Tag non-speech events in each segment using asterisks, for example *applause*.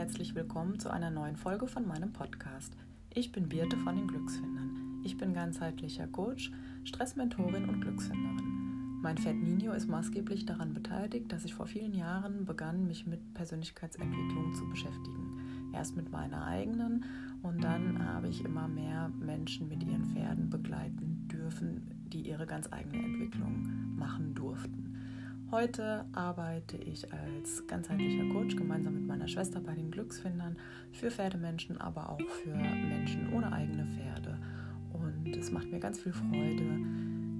herzlich willkommen zu einer neuen Folge von meinem Podcast. Ich bin Birte von den Glücksfindern. Ich bin ganzheitlicher Coach, Stressmentorin und Glücksfinderin. Mein Pferd Nino ist maßgeblich daran beteiligt, dass ich vor vielen Jahren begann, mich mit Persönlichkeitsentwicklung zu beschäftigen. Erst mit meiner eigenen und dann habe ich immer mehr Menschen mit ihren Pferden begleiten dürfen, die ihre ganz eigene Entwicklung machen durften. Heute arbeite ich als ganzheitlicher Coach gemeinsam mit meiner Schwester bei den Glücksfindern für Pferdemenschen, aber auch für Menschen ohne eigene Pferde. Und es macht mir ganz viel Freude,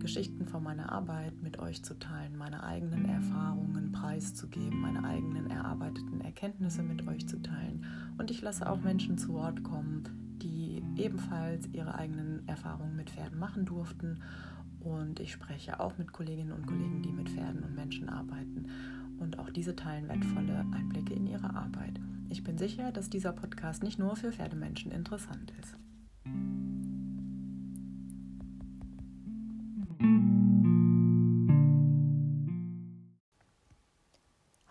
Geschichten von meiner Arbeit mit euch zu teilen, meine eigenen Erfahrungen preiszugeben, meine eigenen erarbeiteten Erkenntnisse mit euch zu teilen. Und ich lasse auch Menschen zu Wort kommen, die ebenfalls ihre eigenen Erfahrungen mit Pferden machen durften und ich spreche auch mit Kolleginnen und Kollegen, die mit Pferden und Menschen arbeiten. Und auch diese teilen wertvolle Einblicke in ihre Arbeit. Ich bin sicher, dass dieser Podcast nicht nur für Pferdemenschen interessant ist.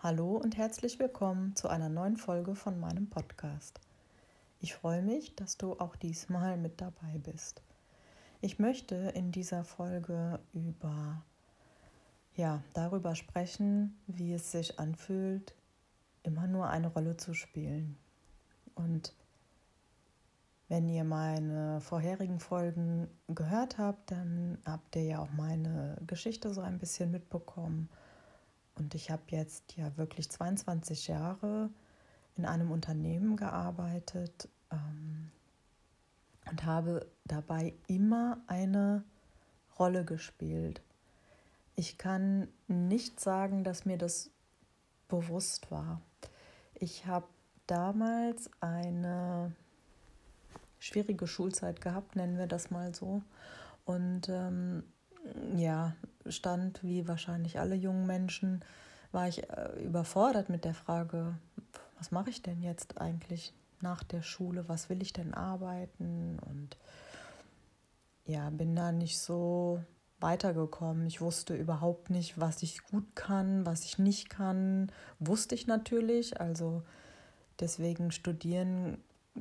Hallo und herzlich willkommen zu einer neuen Folge von meinem Podcast. Ich freue mich, dass du auch diesmal mit dabei bist. Ich möchte in dieser Folge über ja, darüber sprechen, wie es sich anfühlt, immer nur eine Rolle zu spielen. Und wenn ihr meine vorherigen Folgen gehört habt, dann habt ihr ja auch meine Geschichte so ein bisschen mitbekommen. Und ich habe jetzt ja wirklich 22 Jahre in einem Unternehmen gearbeitet, ähm, und habe dabei immer eine Rolle gespielt. Ich kann nicht sagen, dass mir das bewusst war. Ich habe damals eine schwierige Schulzeit gehabt, nennen wir das mal so. Und ähm, ja, stand wie wahrscheinlich alle jungen Menschen, war ich äh, überfordert mit der Frage, was mache ich denn jetzt eigentlich nach der Schule, was will ich denn arbeiten und ja, bin da nicht so weitergekommen. Ich wusste überhaupt nicht, was ich gut kann, was ich nicht kann. Wusste ich natürlich, also deswegen studieren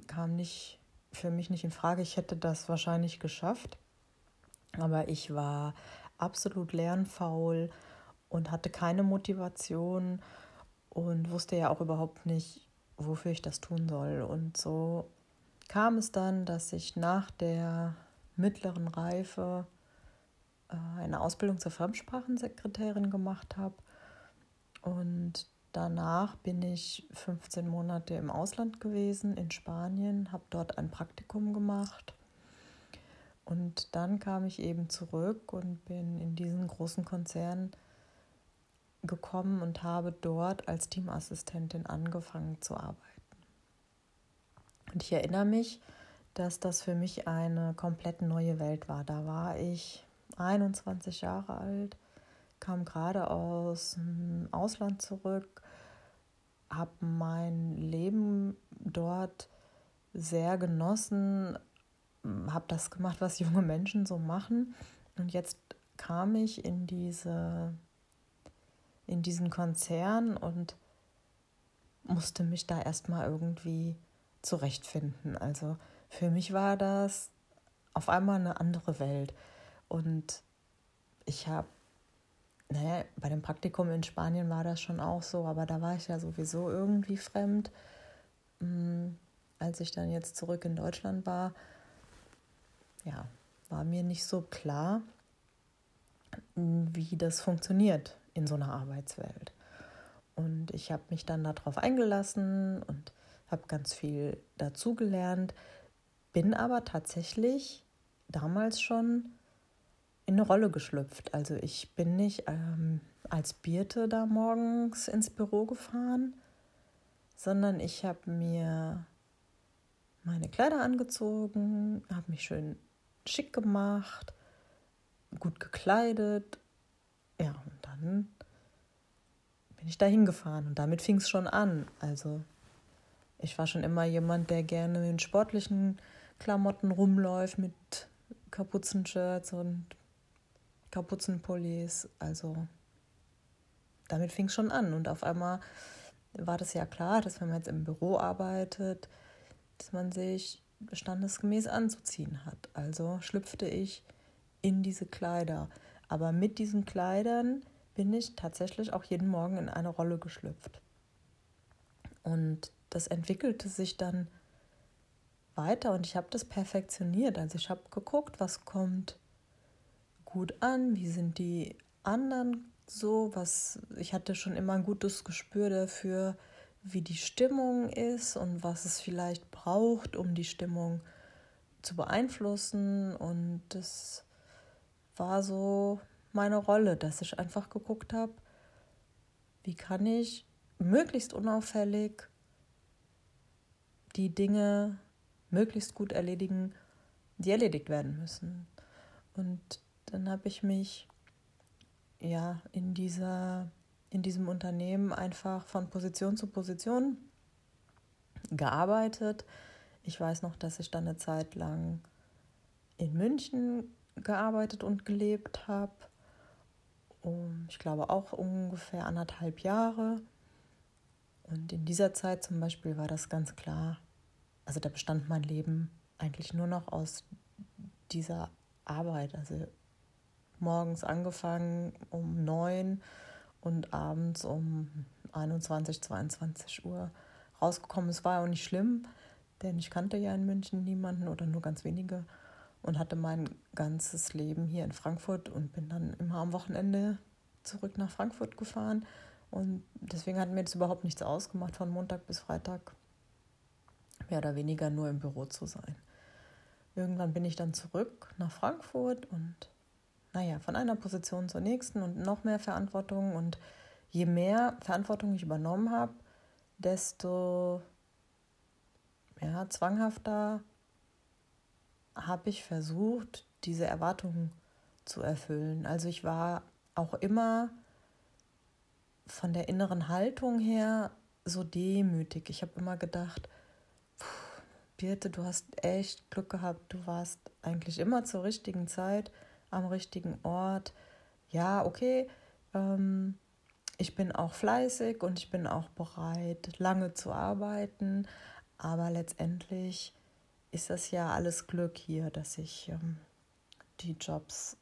kam nicht für mich nicht in Frage. Ich hätte das wahrscheinlich geschafft, aber ich war absolut lernfaul und hatte keine Motivation und wusste ja auch überhaupt nicht, wofür ich das tun soll. Und so kam es dann, dass ich nach der mittleren Reife äh, eine Ausbildung zur Fremdsprachensekretärin gemacht habe. Und danach bin ich 15 Monate im Ausland gewesen, in Spanien, habe dort ein Praktikum gemacht. Und dann kam ich eben zurück und bin in diesen großen Konzern gekommen und habe dort als Teamassistentin angefangen zu arbeiten. Und ich erinnere mich, dass das für mich eine komplett neue Welt war. Da war ich 21 Jahre alt, kam gerade aus dem Ausland zurück, habe mein Leben dort sehr genossen, habe das gemacht, was junge Menschen so machen. Und jetzt kam ich in diese in diesen Konzern und musste mich da erstmal irgendwie zurechtfinden. Also für mich war das auf einmal eine andere Welt. Und ich habe, naja, bei dem Praktikum in Spanien war das schon auch so, aber da war ich ja sowieso irgendwie fremd. Hm, als ich dann jetzt zurück in Deutschland war, ja, war mir nicht so klar, wie das funktioniert in so einer Arbeitswelt. Und ich habe mich dann darauf eingelassen und habe ganz viel dazugelernt, bin aber tatsächlich damals schon in eine Rolle geschlüpft. Also ich bin nicht ähm, als Birte da morgens ins Büro gefahren, sondern ich habe mir meine Kleider angezogen, habe mich schön schick gemacht, gut gekleidet ja, dann bin ich da hingefahren und damit fing es schon an. Also ich war schon immer jemand, der gerne in sportlichen Klamotten rumläuft mit Kapuzenshirts und Kapuzenpullis. Also damit fing es schon an und auf einmal war das ja klar, dass wenn man jetzt im Büro arbeitet, dass man sich standesgemäß anzuziehen hat. Also schlüpfte ich in diese Kleider. Aber mit diesen Kleidern bin ich tatsächlich auch jeden Morgen in eine Rolle geschlüpft. Und das entwickelte sich dann weiter und ich habe das perfektioniert. Also ich habe geguckt, was kommt gut an, wie sind die anderen so, was ich hatte schon immer ein gutes Gespür dafür, wie die Stimmung ist und was es vielleicht braucht, um die Stimmung zu beeinflussen und das war so meine Rolle, dass ich einfach geguckt habe, wie kann ich möglichst unauffällig die Dinge möglichst gut erledigen, die erledigt werden müssen. Und dann habe ich mich ja in dieser in diesem Unternehmen einfach von Position zu Position gearbeitet. Ich weiß noch, dass ich dann eine Zeit lang in München gearbeitet und gelebt habe. Um, ich glaube auch ungefähr anderthalb Jahre. Und in dieser Zeit zum Beispiel war das ganz klar, also da bestand mein Leben eigentlich nur noch aus dieser Arbeit. Also morgens angefangen um neun und abends um 21, 22 Uhr rausgekommen. Es war auch nicht schlimm, denn ich kannte ja in München niemanden oder nur ganz wenige und hatte mein ganzes Leben hier in Frankfurt und bin dann immer am Wochenende zurück nach Frankfurt gefahren. Und deswegen hat mir das überhaupt nichts ausgemacht, von Montag bis Freitag mehr oder weniger nur im Büro zu sein. Irgendwann bin ich dann zurück nach Frankfurt und naja, von einer Position zur nächsten und noch mehr Verantwortung. Und je mehr Verantwortung ich übernommen habe, desto ja, zwanghafter habe ich versucht, diese Erwartungen zu erfüllen. Also ich war auch immer von der inneren Haltung her so demütig. Ich habe immer gedacht, Birte, du hast echt Glück gehabt. Du warst eigentlich immer zur richtigen Zeit am richtigen Ort. Ja, okay, ähm, ich bin auch fleißig und ich bin auch bereit, lange zu arbeiten, aber letztendlich ist das ja alles Glück hier, dass ich ähm, die Jobs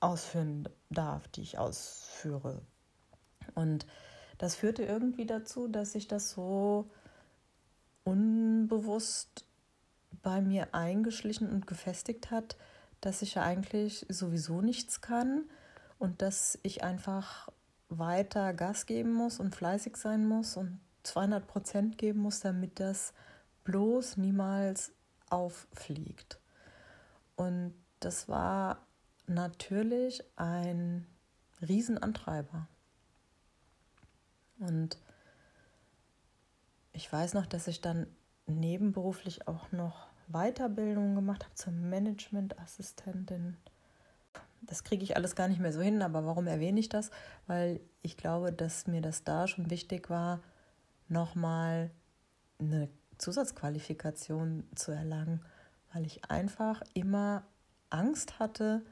ausführen darf, die ich ausführe. Und das führte irgendwie dazu, dass sich das so unbewusst bei mir eingeschlichen und gefestigt hat, dass ich ja eigentlich sowieso nichts kann und dass ich einfach weiter Gas geben muss und fleißig sein muss und 200 Prozent geben muss, damit das bloß niemals auffliegt. Und das war natürlich ein Riesenantreiber. Und ich weiß noch, dass ich dann nebenberuflich auch noch Weiterbildung gemacht habe zur Managementassistentin. Das kriege ich alles gar nicht mehr so hin, aber warum erwähne ich das? Weil ich glaube, dass mir das da schon wichtig war, nochmal eine Zusatzqualifikation zu erlangen, weil ich einfach immer Angst hatte,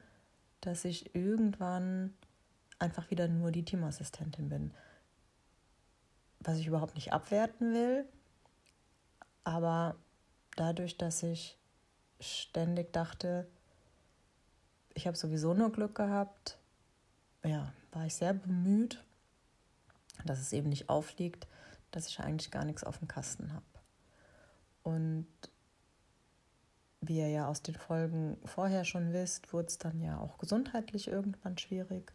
dass ich irgendwann einfach wieder nur die Teamassistentin bin. Was ich überhaupt nicht abwerten will, aber dadurch, dass ich ständig dachte, ich habe sowieso nur Glück gehabt, ja, war ich sehr bemüht, dass es eben nicht aufliegt, dass ich eigentlich gar nichts auf dem Kasten habe. Und wie ihr ja aus den Folgen vorher schon wisst, wurde es dann ja auch gesundheitlich irgendwann schwierig.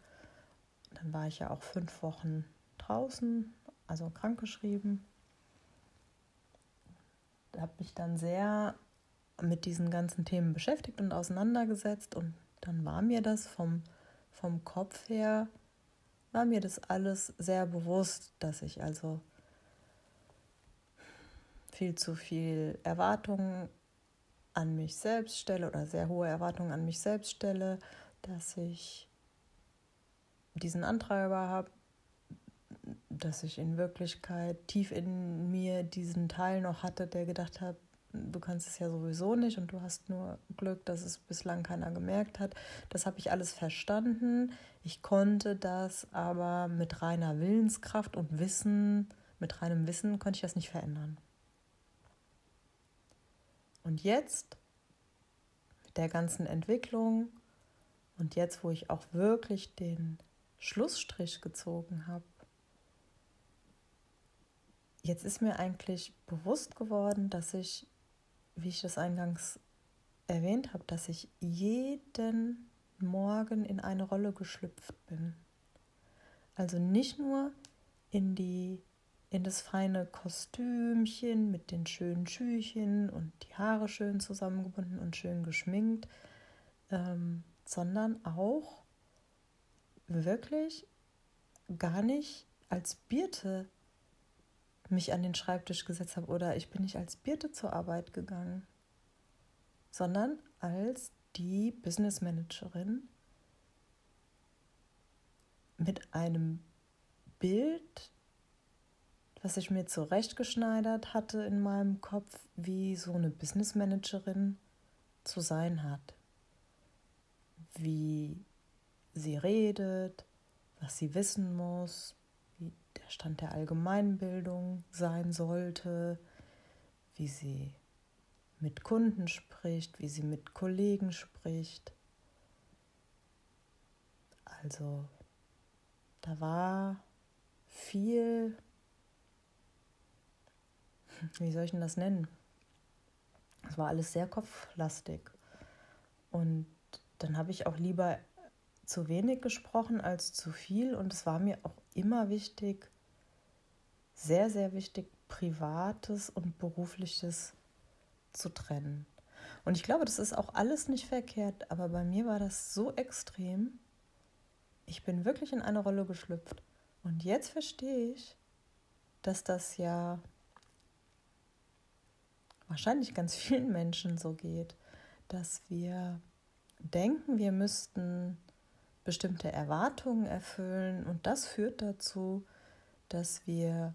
Dann war ich ja auch fünf Wochen draußen, also krankgeschrieben habe mich dann sehr mit diesen ganzen Themen beschäftigt und auseinandergesetzt und dann war mir das vom, vom Kopf her, war mir das alles sehr bewusst, dass ich also viel zu viel Erwartungen an mich selbst stelle oder sehr hohe Erwartungen an mich selbst stelle, dass ich diesen Antreiber habe, dass ich in Wirklichkeit tief in mir diesen Teil noch hatte, der gedacht hat, du kannst es ja sowieso nicht und du hast nur Glück, dass es bislang keiner gemerkt hat. Das habe ich alles verstanden. Ich konnte das aber mit reiner Willenskraft und Wissen mit reinem Wissen konnte ich das nicht verändern. Und jetzt, mit der ganzen Entwicklung und jetzt, wo ich auch wirklich den Schlussstrich gezogen habe, jetzt ist mir eigentlich bewusst geworden, dass ich, wie ich das eingangs erwähnt habe, dass ich jeden Morgen in eine Rolle geschlüpft bin. Also nicht nur in die in das feine Kostümchen mit den schönen Schüchen und die Haare schön zusammengebunden und schön geschminkt, ähm, sondern auch wirklich gar nicht als Birte mich an den Schreibtisch gesetzt habe oder ich bin nicht als Birte zur Arbeit gegangen, sondern als die Business Managerin mit einem Bild, was ich mir zurechtgeschneidert hatte in meinem Kopf, wie so eine Business Managerin zu sein hat. Wie sie redet, was sie wissen muss, wie der Stand der Allgemeinbildung sein sollte, wie sie mit Kunden spricht, wie sie mit Kollegen spricht. Also da war viel, wie soll ich denn das nennen? Es war alles sehr kopflastig. Und dann habe ich auch lieber zu wenig gesprochen als zu viel. Und es war mir auch immer wichtig, sehr, sehr wichtig, privates und berufliches zu trennen. Und ich glaube, das ist auch alles nicht verkehrt, aber bei mir war das so extrem. Ich bin wirklich in eine Rolle geschlüpft. Und jetzt verstehe ich, dass das ja wahrscheinlich ganz vielen Menschen so geht, dass wir denken, wir müssten bestimmte Erwartungen erfüllen und das führt dazu, dass wir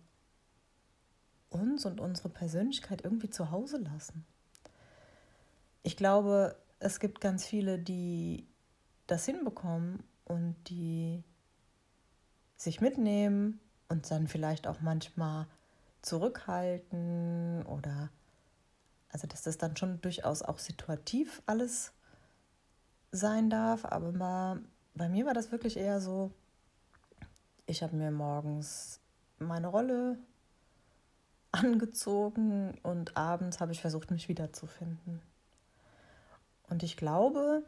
uns und unsere Persönlichkeit irgendwie zu Hause lassen. Ich glaube, es gibt ganz viele, die das hinbekommen und die sich mitnehmen und dann vielleicht auch manchmal zurückhalten oder also dass das dann schon durchaus auch situativ alles sein darf, aber mal, bei mir war das wirklich eher so, ich habe mir morgens meine Rolle angezogen und abends habe ich versucht, mich wiederzufinden. Und ich glaube,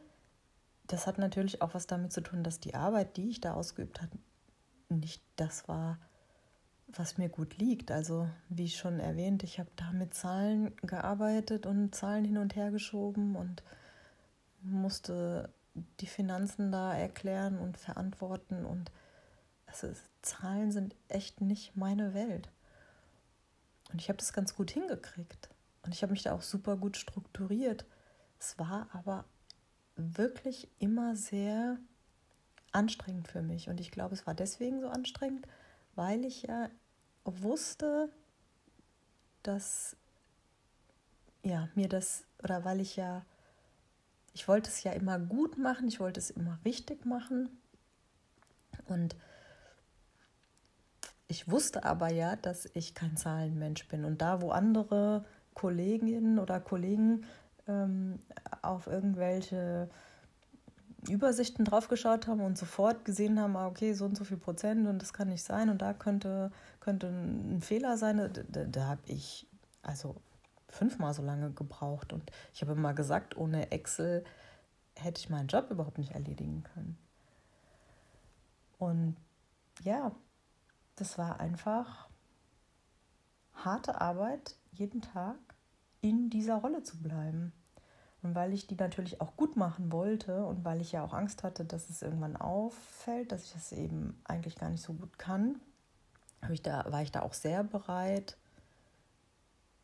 das hat natürlich auch was damit zu tun, dass die Arbeit, die ich da ausgeübt habe, nicht das war, was mir gut liegt. Also, wie schon erwähnt, ich habe da mit Zahlen gearbeitet und Zahlen hin und her geschoben und musste die Finanzen da erklären und verantworten. Und also, Zahlen sind echt nicht meine Welt. Und ich habe das ganz gut hingekriegt. Und ich habe mich da auch super gut strukturiert. Es war aber wirklich immer sehr anstrengend für mich. Und ich glaube, es war deswegen so anstrengend, weil ich ja wusste, dass ja, mir das, oder weil ich ja, ich wollte es ja immer gut machen, ich wollte es immer richtig machen. Und ich wusste aber ja, dass ich kein Zahlenmensch bin. Und da, wo andere Kolleginnen oder Kollegen ähm, auf irgendwelche Übersichten draufgeschaut haben und sofort gesehen haben, ah, okay, so und so viel Prozent und das kann nicht sein und da könnte, könnte ein Fehler sein, da, da habe ich also fünfmal so lange gebraucht und ich habe immer gesagt, ohne Excel hätte ich meinen Job überhaupt nicht erledigen können. Und ja, das war einfach harte Arbeit, jeden Tag in dieser Rolle zu bleiben. Und weil ich die natürlich auch gut machen wollte und weil ich ja auch Angst hatte, dass es irgendwann auffällt, dass ich das eben eigentlich gar nicht so gut kann, ich da, war ich da auch sehr bereit.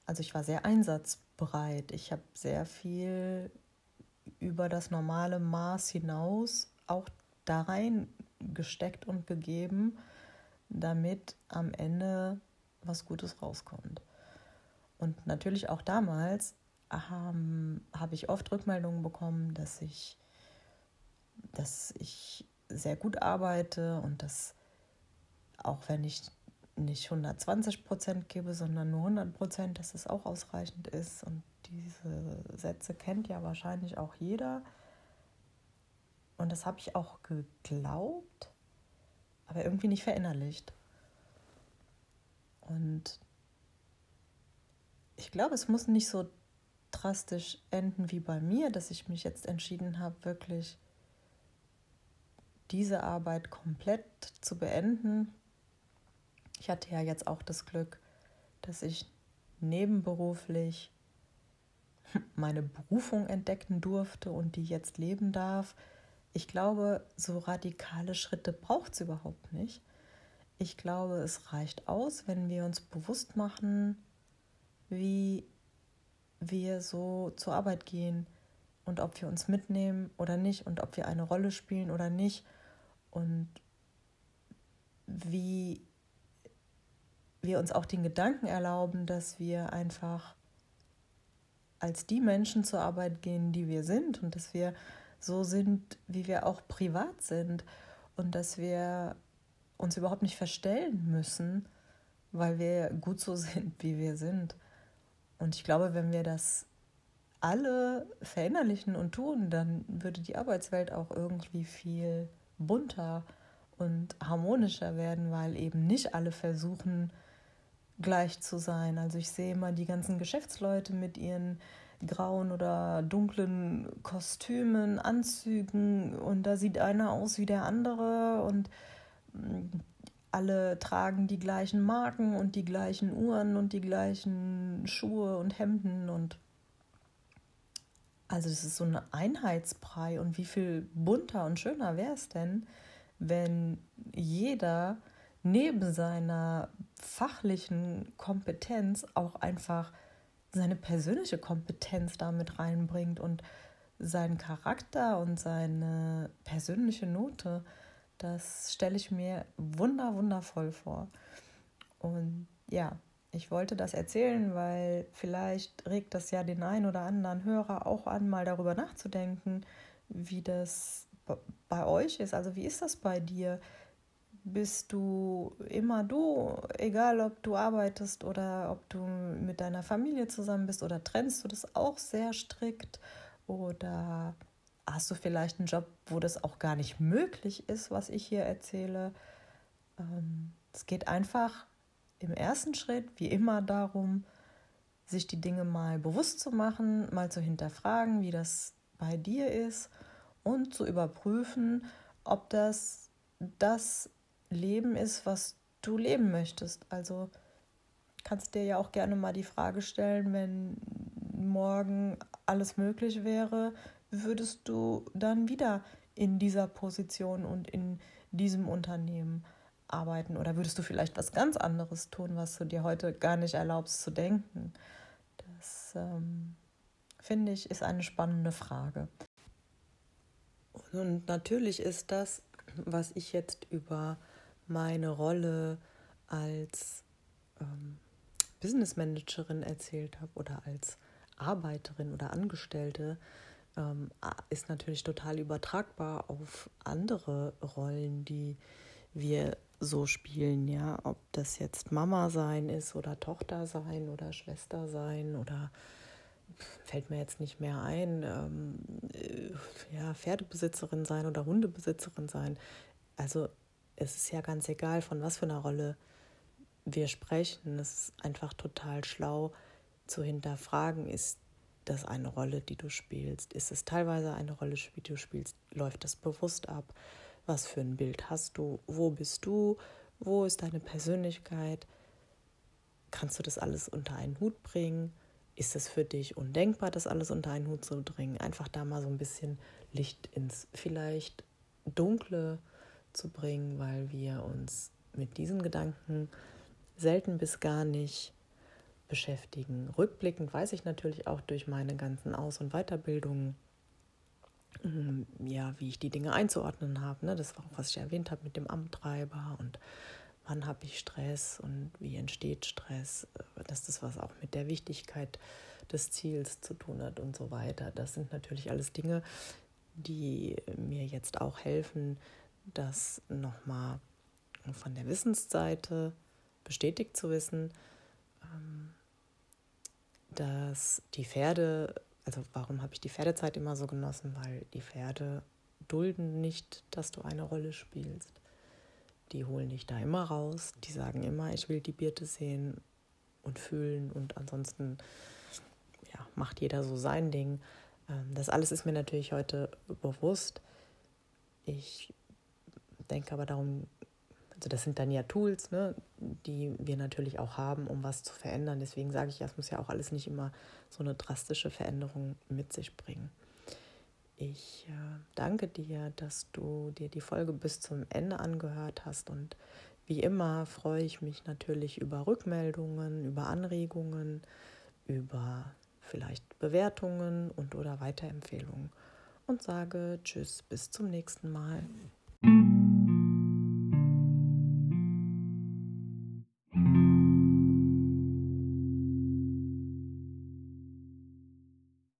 Also ich war sehr einsatzbereit. Ich habe sehr viel über das normale Maß hinaus auch da rein gesteckt und gegeben, damit am Ende was Gutes rauskommt. Und natürlich auch damals ähm, habe ich oft Rückmeldungen bekommen, dass ich, dass ich sehr gut arbeite und dass auch wenn ich nicht 120 Prozent gebe, sondern nur 100 Prozent, dass es auch ausreichend ist. Und diese Sätze kennt ja wahrscheinlich auch jeder. Und das habe ich auch geglaubt, aber irgendwie nicht verinnerlicht. Und ich glaube, es muss nicht so drastisch enden wie bei mir, dass ich mich jetzt entschieden habe, wirklich diese Arbeit komplett zu beenden. Ich hatte ja jetzt auch das Glück, dass ich nebenberuflich *laughs* meine Berufung entdecken durfte und die jetzt leben darf. Ich glaube, so radikale Schritte braucht es überhaupt nicht. Ich glaube, es reicht aus, wenn wir uns bewusst machen, wie wir so zur Arbeit gehen und ob wir uns mitnehmen oder nicht und ob wir eine Rolle spielen oder nicht und wie wir uns auch den Gedanken erlauben, dass wir einfach als die Menschen zur Arbeit gehen, die wir sind und dass wir so sind, wie wir auch privat sind und dass wir uns überhaupt nicht verstellen müssen, weil wir gut so *laughs* sind, wie wir sind. Und ich glaube, wenn wir das alle verinnerlichen und tun, dann würde die Arbeitswelt auch irgendwie viel bunter und harmonischer werden, weil eben nicht alle versuchen, gleich zu sein. Also ich sehe immer die ganzen Geschäftsleute mit ihren grauen oder dunklen Kostümen, Anzügen und da sieht einer aus wie der andere und mm, alle tragen die gleichen Marken und die gleichen Uhren und die gleichen Schuhe und Hemden und also es ist so ein Einheitsbrei und wie viel bunter und schöner wäre es denn, wenn jeder neben seiner fachlichen Kompetenz auch einfach seine persönliche Kompetenz damit reinbringt und seinen Charakter und seine persönliche Note. Das stelle ich mir wunder, wundervoll vor. Und ja, ich wollte das erzählen, weil vielleicht regt das ja den einen oder anderen Hörer auch an, mal darüber nachzudenken, wie das bei euch ist. Also wie ist das bei dir? Bist du immer du, egal ob du arbeitest oder ob du mit deiner Familie zusammen bist oder trennst du das auch sehr strikt oder hast du vielleicht einen Job, wo das auch gar nicht möglich ist, was ich hier erzähle. Ähm, es geht einfach im ersten Schritt, wie immer, darum, sich die Dinge mal bewusst zu machen, mal zu hinterfragen, wie das bei dir ist und zu überprüfen, ob das das Leben ist, was du leben möchtest. Also kannst dir ja auch gerne mal die Frage stellen, wenn morgen alles möglich wäre, würdest du dann wieder in dieser Position und in diesem Unternehmen arbeiten oder würdest du vielleicht was ganz anderes tun, was du dir heute gar nicht erlaubst zu denken? Das ähm, finde ich ist eine spannende Frage. Und natürlich ist das, was ich jetzt über meine Rolle als ähm, Business Managerin erzählt habe oder als Arbeiterin oder Angestellte, ähm, ist natürlich total übertragbar auf andere Rollen, die wir so spielen, ja, ob das jetzt Mama sein ist oder Tochter sein oder Schwester sein oder fällt mir jetzt nicht mehr ein, ähm, äh, ja, Pferdebesitzerin sein oder Hundebesitzerin sein. Also es ist ja ganz egal, von was für einer Rolle wir sprechen. Es ist einfach total schlau zu hinterfragen, ist das eine Rolle, die du spielst? Ist es teilweise eine Rolle, die du spielst? Läuft das bewusst ab? Was für ein Bild hast du? Wo bist du? Wo ist deine Persönlichkeit? Kannst du das alles unter einen Hut bringen? Ist es für dich undenkbar, das alles unter einen Hut zu bringen? Einfach da mal so ein bisschen Licht ins vielleicht Dunkle zu bringen, weil wir uns mit diesen Gedanken selten bis gar nicht beschäftigen. Rückblickend weiß ich natürlich auch durch meine ganzen Aus- und Weiterbildungen, ähm, ja, wie ich die Dinge einzuordnen habe. Ne? Das war auch, was ich erwähnt habe mit dem Amttreiber und wann habe ich Stress und wie entsteht Stress, äh, dass das was auch mit der Wichtigkeit des Ziels zu tun hat und so weiter. Das sind natürlich alles Dinge, die mir jetzt auch helfen, das nochmal von der Wissensseite bestätigt zu wissen, ähm, dass die Pferde, also warum habe ich die Pferdezeit immer so genossen? Weil die Pferde dulden nicht, dass du eine Rolle spielst. Die holen dich da immer raus, die sagen immer, ich will die Birte sehen und fühlen und ansonsten ja, macht jeder so sein Ding. Ähm, das alles ist mir natürlich heute bewusst. Ich denke aber darum, also das sind dann ja Tools, ne, die wir natürlich auch haben, um was zu verändern. Deswegen sage ich, es muss ja auch alles nicht immer so eine drastische Veränderung mit sich bringen. Ich äh, danke dir, dass du dir die Folge bis zum Ende angehört hast und wie immer freue ich mich natürlich über Rückmeldungen, über Anregungen, über vielleicht Bewertungen und oder Weiterempfehlungen und sage Tschüss, bis zum nächsten Mal.